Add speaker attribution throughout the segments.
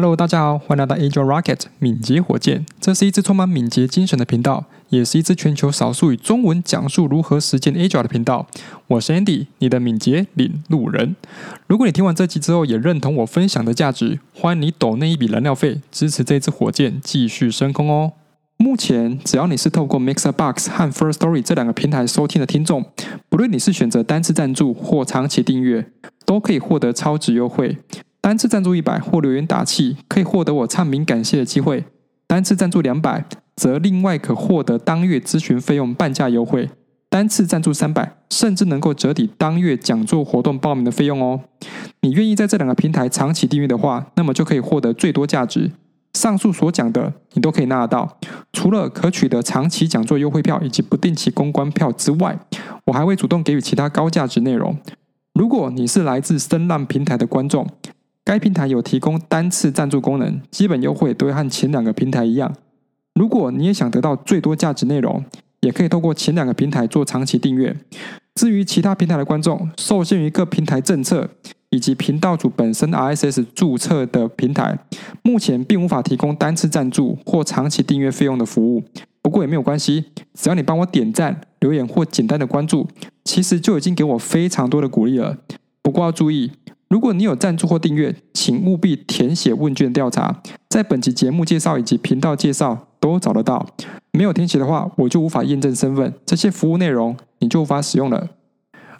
Speaker 1: Hello，大家好，欢迎来到 Angel Rocket 敏捷火箭。这是一支充满敏捷精神的频道，也是一支全球少数以中文讲述如何实践 Agile 的频道。我是 Andy，你的敏捷领路人。如果你听完这集之后也认同我分享的价值，欢迎你抖那一笔燃料费，支持这支火箭继续升空哦。目前，只要你是透过 Mixer Box 和 First Story 这两个平台收听的听众，不论你是选择单次赞助或长期订阅，都可以获得超值优惠。单次赞助一百或留言打气，可以获得我唱名感谢的机会；单次赞助两百，则另外可获得当月咨询费用半价优惠；单次赞助三百，甚至能够折抵当月讲座活动报名的费用哦。你愿意在这两个平台长期订阅的话，那么就可以获得最多价值。上述所讲的，你都可以拿得到。除了可取得长期讲座优惠票以及不定期公关票之外，我还会主动给予其他高价值内容。如果你是来自声浪平台的观众，该平台有提供单次赞助功能，基本优惠都会和前两个平台一样。如果你也想得到最多价值内容，也可以透过前两个平台做长期订阅。至于其他平台的观众，受限于各平台政策以及频道主本身 RSS 注册的平台，目前并无法提供单次赞助或长期订阅费用的服务。不过也没有关系，只要你帮我点赞、留言或简单的关注，其实就已经给我非常多的鼓励了。不过要注意。如果你有赞助或订阅，请务必填写问卷调查，在本期节目介绍以及频道介绍都找得到。没有填写的话，我就无法验证身份，这些服务内容你就无法使用了。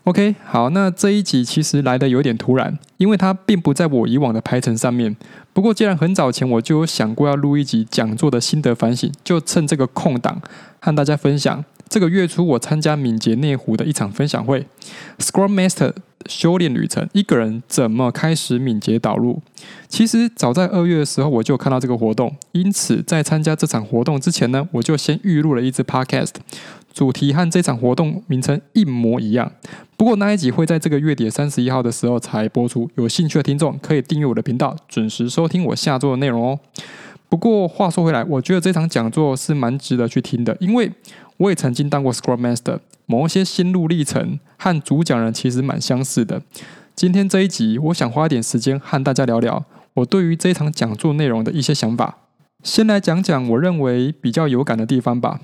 Speaker 1: OK，好，那这一集其实来的有点突然，因为它并不在我以往的排程上面。不过既然很早前我就有想过要录一集讲座的心得反省，就趁这个空档和大家分享。这个月初我参加敏捷内湖的一场分享会，Scrum Master。修炼旅程，一个人怎么开始敏捷导入？其实早在二月的时候，我就看到这个活动，因此在参加这场活动之前呢，我就先预录了一支 Podcast，主题和这场活动名称一模一样。不过那一集会在这个月底三十一号的时候才播出，有兴趣的听众可以订阅我的频道，准时收听我下周的内容哦。不过话说回来，我觉得这场讲座是蛮值得去听的，因为我也曾经当过 Scrum Master。某一些心路历程和主讲人其实蛮相似的。今天这一集，我想花一点时间和大家聊聊我对于这场讲座内容的一些想法。先来讲讲我认为比较有感的地方吧。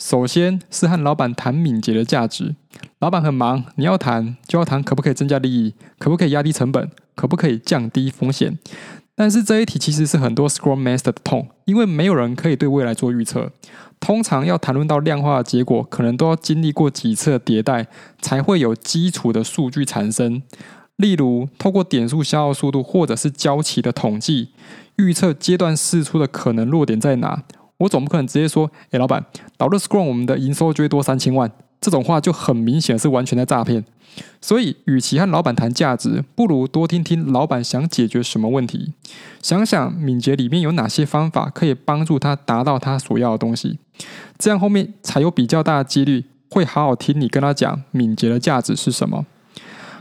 Speaker 1: 首先是和老板谈敏捷的价值。老板很忙，你要谈就要谈可不可以增加利益，可不可以压低成本，可不可以降低风险。但是这一题其实是很多 Scrum Master 的痛，因为没有人可以对未来做预测。通常要谈论到量化的结果，可能都要经历过几次迭代，才会有基础的数据产生。例如，透过点数消耗速度，或者是交期的统计，预测阶段试出的可能弱点在哪。我总不可能直接说：“哎，老板，导入 Scrum，我们的营收就会多三千万。”这种话就很明显是完全在诈骗。所以，与其和老板谈价值，不如多听听老板想解决什么问题。想想敏捷里面有哪些方法可以帮助他达到他所要的东西，这样后面才有比较大的几率会好好听你跟他讲敏捷的价值是什么。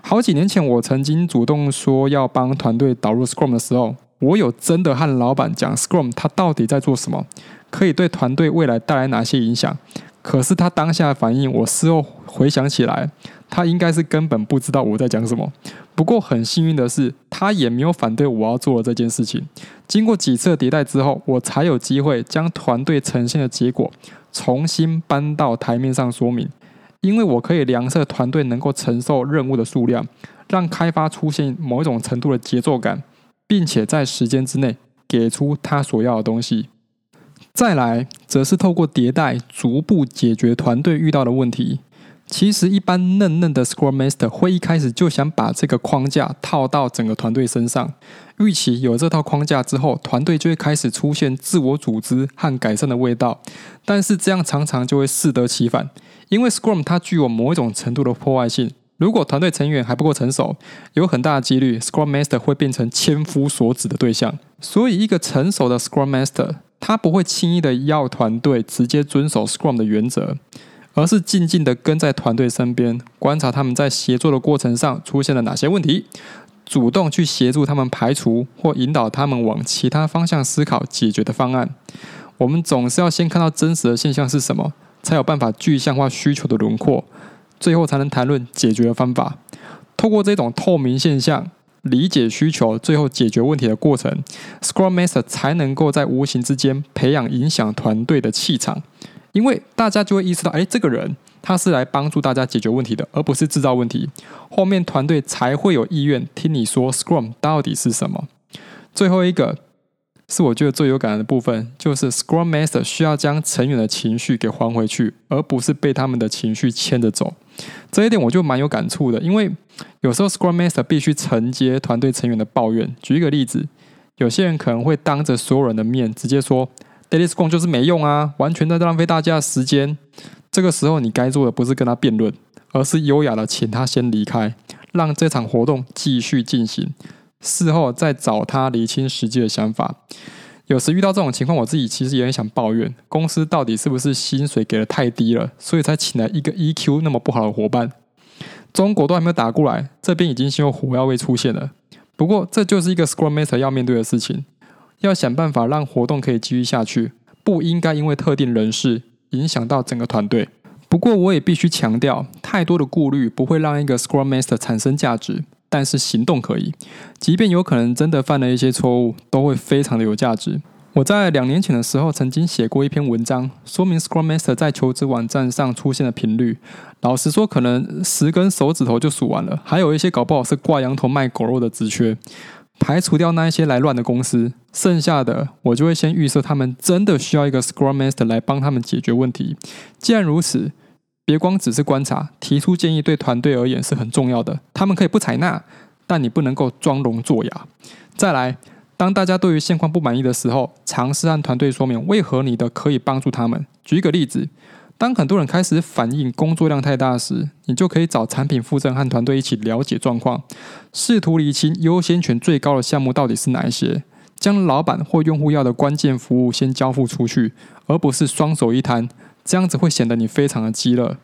Speaker 1: 好几年前，我曾经主动说要帮团队导入 Scrum 的时候，我有真的和老板讲 Scrum 它到底在做什么，可以对团队未来带来哪些影响。可是他当下的反应，我事后回想起来。他应该是根本不知道我在讲什么。不过很幸运的是，他也没有反对我要做的这件事情。经过几次迭代之后，我才有机会将团队呈现的结果重新搬到台面上说明。因为我可以量测团队能够承受任务的数量，让开发出现某一种程度的节奏感，并且在时间之内给出他所要的东西。再来，则是透过迭代逐步解决团队遇到的问题。其实，一般嫩嫩的 Scrum Master 会一开始就想把这个框架套到整个团队身上，预期有这套框架之后，团队就会开始出现自我组织和改善的味道。但是这样常常就会适得其反，因为 Scrum 它具有某一种程度的破坏性。如果团队成员还不够成熟，有很大的几率 Scrum Master 会变成千夫所指的对象。所以，一个成熟的 Scrum Master，他不会轻易的要团队直接遵守 Scrum 的原则。而是静静的跟在团队身边，观察他们在协作的过程上出现了哪些问题，主动去协助他们排除或引导他们往其他方向思考解决的方案。我们总是要先看到真实的现象是什么，才有办法具象化需求的轮廓，最后才能谈论解决的方法。透过这种透明现象，理解需求，最后解决问题的过程，Scrum Master 才能够在无形之间培养影响团队的气场。因为大家就会意识到，哎，这个人他是来帮助大家解决问题的，而不是制造问题。后面团队才会有意愿听你说 Scrum 到底是什么。最后一个是我觉得最有感的部分，就是 Scrum Master 需要将成员的情绪给还回去，而不是被他们的情绪牵着走。这一点我就蛮有感触的，因为有时候 Scrum Master 必须承接团队成员的抱怨。举一个例子，有些人可能会当着所有人的面直接说。Daily Scrum 就是没用啊，完全在浪费大家的时间。这个时候，你该做的不是跟他辩论，而是优雅的请他先离开，让这场活动继续进行。事后再找他厘清实际的想法。有时遇到这种情况，我自己其实也很想抱怨，公司到底是不是薪水给的太低了，所以才请来一个 EQ 那么不好的伙伴。中国都还没有打过来，这边已经先有火药味出现了。不过，这就是一个 Scrum Master 要面对的事情。要想办法让活动可以继续下去，不应该因为特定人士影响到整个团队。不过，我也必须强调，太多的顾虑不会让一个 Scrum Master 产生价值，但是行动可以。即便有可能真的犯了一些错误，都会非常的有价值。我在两年前的时候曾经写过一篇文章，说明 Scrum Master 在求职网站上出现的频率。老实说，可能十根手指头就数完了，还有一些搞不好是挂羊头卖狗肉的职缺。排除掉那一些来乱的公司，剩下的我就会先预设他们真的需要一个 Scrum Master 来帮他们解决问题。既然如此，别光只是观察，提出建议对团队而言是很重要的。他们可以不采纳，但你不能够装聋作哑。再来，当大家对于现况不满意的时候，尝试和团队说明为何你的可以帮助他们。举一个例子。当很多人开始反映工作量太大时，你就可以找产品负责人和团队一起了解状况，试图厘清优先权最高的项目到底是哪一些，将老板或用户要的关键服务先交付出去，而不是双手一摊，这样子会显得你非常的饥饿。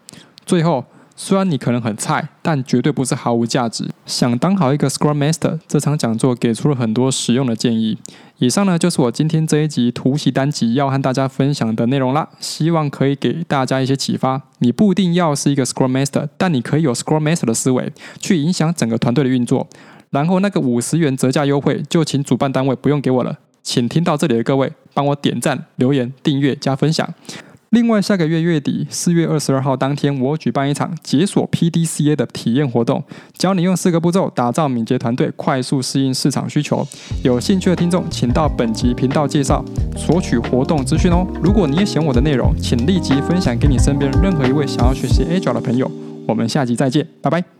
Speaker 1: 最后。虽然你可能很菜，但绝对不是毫无价值。想当好一个 Scrum Master，这场讲座给出了很多实用的建议。以上呢就是我今天这一集突袭单集要和大家分享的内容啦，希望可以给大家一些启发。你不一定要是一个 Scrum Master，但你可以有 Scrum Master 的思维，去影响整个团队的运作。然后那个五十元折价优惠，就请主办单位不用给我了，请听到这里的各位帮我点赞、留言、订阅、加分享。另外，下个月月底四月二十二号当天，我举办一场解锁 PDCA 的体验活动，教你用四个步骤打造敏捷团队，快速适应市场需求。有兴趣的听众，请到本集频道介绍索取活动资讯哦。如果你也喜欢我的内容，请立即分享给你身边任何一位想要学习 Agile 的朋友。我们下集再见，拜拜。